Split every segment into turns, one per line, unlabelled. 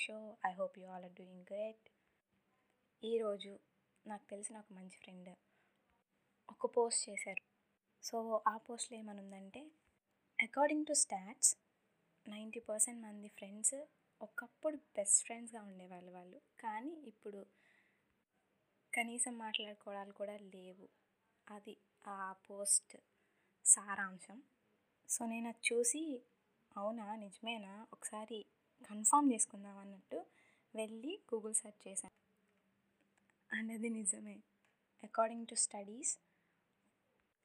So I hope you all are doing great ఈరోజు నాకు తెలిసిన ఒక మంచి ఫ్రెండ్ ఒక పోస్ట్ చేశారు. సో ఆ పోస్ట్లో ఏమనుందంటే according to stats ninety percent మంది ఫ్రెండ్స్ ఒకప్పుడు బెస్ట్ ఫ్రెండ్స్గా ఉండేవాళ్ళు వాళ్ళు. కానీ ఇప్పుడు కనీసం మాట్లాడుకోవడాలు కూడా లేవు. అది ఆ పోస్ట్ సారాంశం. సో నేను అది చూసి అవునా నిజమేనా? ఒకసారి కన్ఫామ్ చేసుకుందాం అన్నట్టు వెళ్ళి గూగుల్ సెర్చ్ చేశాను. అండ్ అది నిజమే. According to studies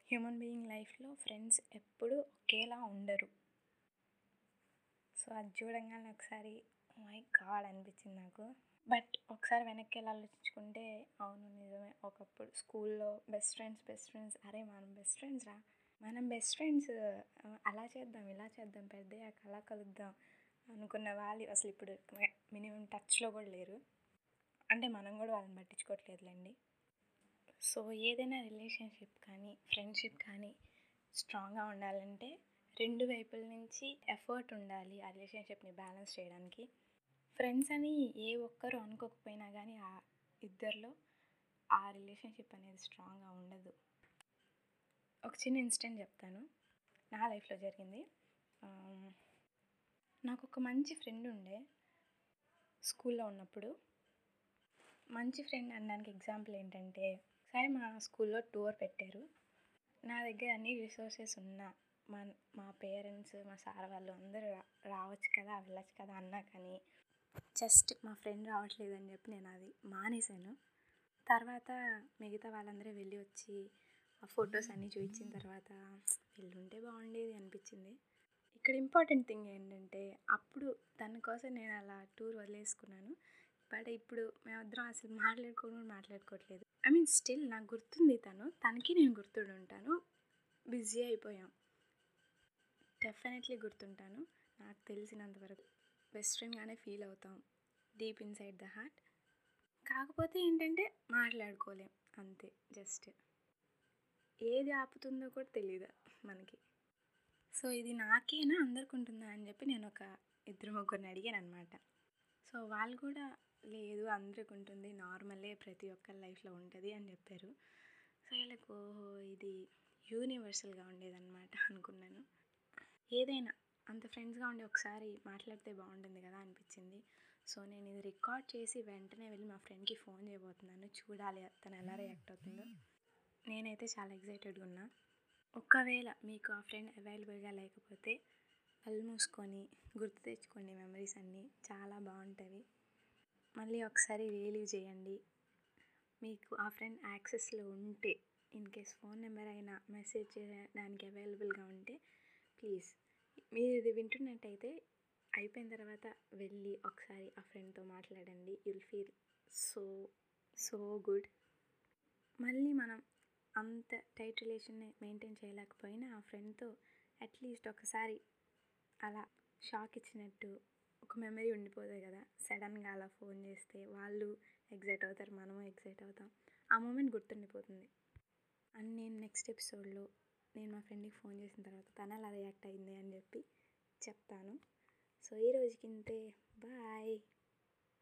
human being లైఫ్లో ఫ్రెండ్స్ ఎప్పుడూ ఒకేలా ఉండరు. సో అది చూడంగానే ఒకసారి oh మై గాడ్ అనిపించింది నాకు. బట్ ఒకసారి వెనక్కి వెళ్ళి ఆలోచించుకుంటే అవును నిజమే. ఒకప్పుడు స్కూల్లో బెస్ట్ ఫ్రెండ్స్ బెస్ట్ ఫ్రెండ్స్ అరే మనం బెస్ట్ ఫ్రెండ్స్ రా. మనం బెస్ట్ ఫ్రెండ్స్ అలా చేద్దాం ఇలా చేద్దాం పెద్దయ్యాక అలా కలుద్దాం. అనుకున్న వాళ్ళు అసలు ఇప్పుడు మినిమం టచ్లో కూడా లేరు. అంటే మనం కూడా వాళ్ళని పట్టించుకోవట్లేదులేండి. సో ఏదైనా రిలేషన్షిప్ కానీ ఫ్రెండ్షిప్ కానీ స్ట్రాంగ్గా ఉండాలంటే రెండు వైపుల నుంచి ఎఫర్ట్ ఉండాలి ఆ రిలేషన్షిప్ని బ్యాలెన్స్ చేయడానికి. ఫ్రెండ్స్ అని ఏ ఒక్కరు అనుకోకపోయినా కానీ ఆ ఇద్దరిలో ఆ రిలేషన్షిప్ అనేది స్ట్రాంగ్గా ఉండదు. ఒక చిన్న ఇన్సిడెంట్ చెప్తాను. నా లైఫ్లో జరిగింది. నాకు ఒక మంచి ఫ్రెండ్ ఉండే స్కూల్లో ఉన్నప్పుడు. మంచి ఫ్రెండ్ అనడానికి ఎగ్జాంపుల్ ఏంటంటే ఒకసారి మా స్కూల్లో టూర్ పెట్టారు. నా దగ్గర అన్ని రిసోర్సెస్ ఉన్నా. మా మా పేరెంట్స్ మా సార్ వాళ్ళు అందరూ రావచ్చు కదా వెళ్ళచ్చు కదా అన్నా కానీ జస్ట్ మా ఫ్రెండ్ రావట్లేదని చెప్పి నేను అది మానేశాను. తర్వాత మిగతా వాళ్ళందరూ వెళ్ళి వచ్చి ఆ ఫొటోస్ అన్నీ చూపించిన తర్వాత వెళ్ళుంటే బాగుండేది అనిపించింది. ఇక్కడ ఇంపార్టెంట్ థింగ్ ఏంటంటే అప్పుడు దానికోసం నేను అలా టూర్ వదిలేసుకున్నాను. బట్ ఇప్పుడు మేమిద్దరం అసలు మాట్లాడుకోను మాట్లాడుకోవట్లేదు. ఐ మీన్ స్టిల్ నాకు గుర్తుంది తను. తనకి నేను గుర్తుండి ఉంటాను. బిజీ అయిపోయాం. డెఫినెట్లీ గుర్తుంటాను. నాకు తెలిసినంత వరకు బెస్ట్ ఫ్రెండ్గానే ఫీల్ అవుతాం. Deep inside the heart. కాకపోతే ఏంటంటే మాట్లాడుకోలేం. అంతే. జస్ట్ ఏది ఆపుతుందో కూడా తెలియదు మనకి. సో ఇది నాకేనా అందరికి ఉంటుందా అని చెప్పి నేను ఒక ఇద్దరు ముగ్గురిని అడిగాను అనమాట సో వాళ్ళు కూడా లేదు అందరికి ఉంటుంది నార్మలే ప్రతి ఒక్కరి లైఫ్లో ఉంటుంది అని చెప్పారు. సో వీళ్ళకి ఓహో ఇది యూనివర్సల్గా ఉండేదన్నమాట అనుకున్నాను. ఏదైనా అంత ఫ్రెండ్స్గా ఉండి ఒకసారి మాట్లాడితే బాగుంటుంది కదా అనిపించింది. సో నేను ఇది రికార్డ్ చేసి వెంటనే వెళ్ళి మా ఫ్రెండ్కి ఫోన్ చేయబోతున్నాను. చూడాలి తను ఎలా రియాక్ట్ అవుతుందో. నేనైతే చాలా ఎక్సైటెడ్గా ఉన్నా. ఒకవేళ మీకు ఆ ఫ్రెండ్ అవైలబుల్గా లేకపోతే కళ్ళు మూసుకొని గుర్తు తెచ్చుకోండి మెమరీస్ అన్నీ. చాలా బాగుంటుంది మళ్ళీ ఒకసారి రియలీవ్ చేయండి. మీకు ఆ ఫ్రెండ్ యాక్సెస్లో ఉంటే ఇన్ కేస్ ఫోన్ నెంబర్ అయినా మెసేజ్ చేయడానికి అవైలబుల్గా ఉంటే ప్లీజ్. మీరు ఇది వింటున్నట్టయితే అయిపోయిన తర్వాత వెళ్ళి ఒకసారి ఆ ఫ్రెండ్తో మాట్లాడండి. You'll feel so so good. మళ్ళీ మనం అంత టైట్ రిలేషన్ని మెయింటైన్ చేయలేకపోయినా ఆ ఫ్రెండ్తో అట్లీస్ట్ ఒకసారి అలా షాక్ ఇచ్చినట్టు ఒక మెమరీ ఉండిపోతుంది కదా. సడన్గా అలా ఫోన్ చేస్తే వాళ్ళు ఎగ్జైట్ అవుతారు మనము ఎగ్జైట్ అవుతాం. ఆ మూమెంట్ గుర్తుండిపోతుంది. అండ్ నేను నెక్స్ట్ ఎపిసోడ్లో నేను మా ఫ్రెండ్కి ఫోన్ చేసిన తర్వాత తను అలా రియాక్ట్ అయింది అని చెప్పి చెప్తాను. సో ఈ రోజుకి ఇంతే బాయ్.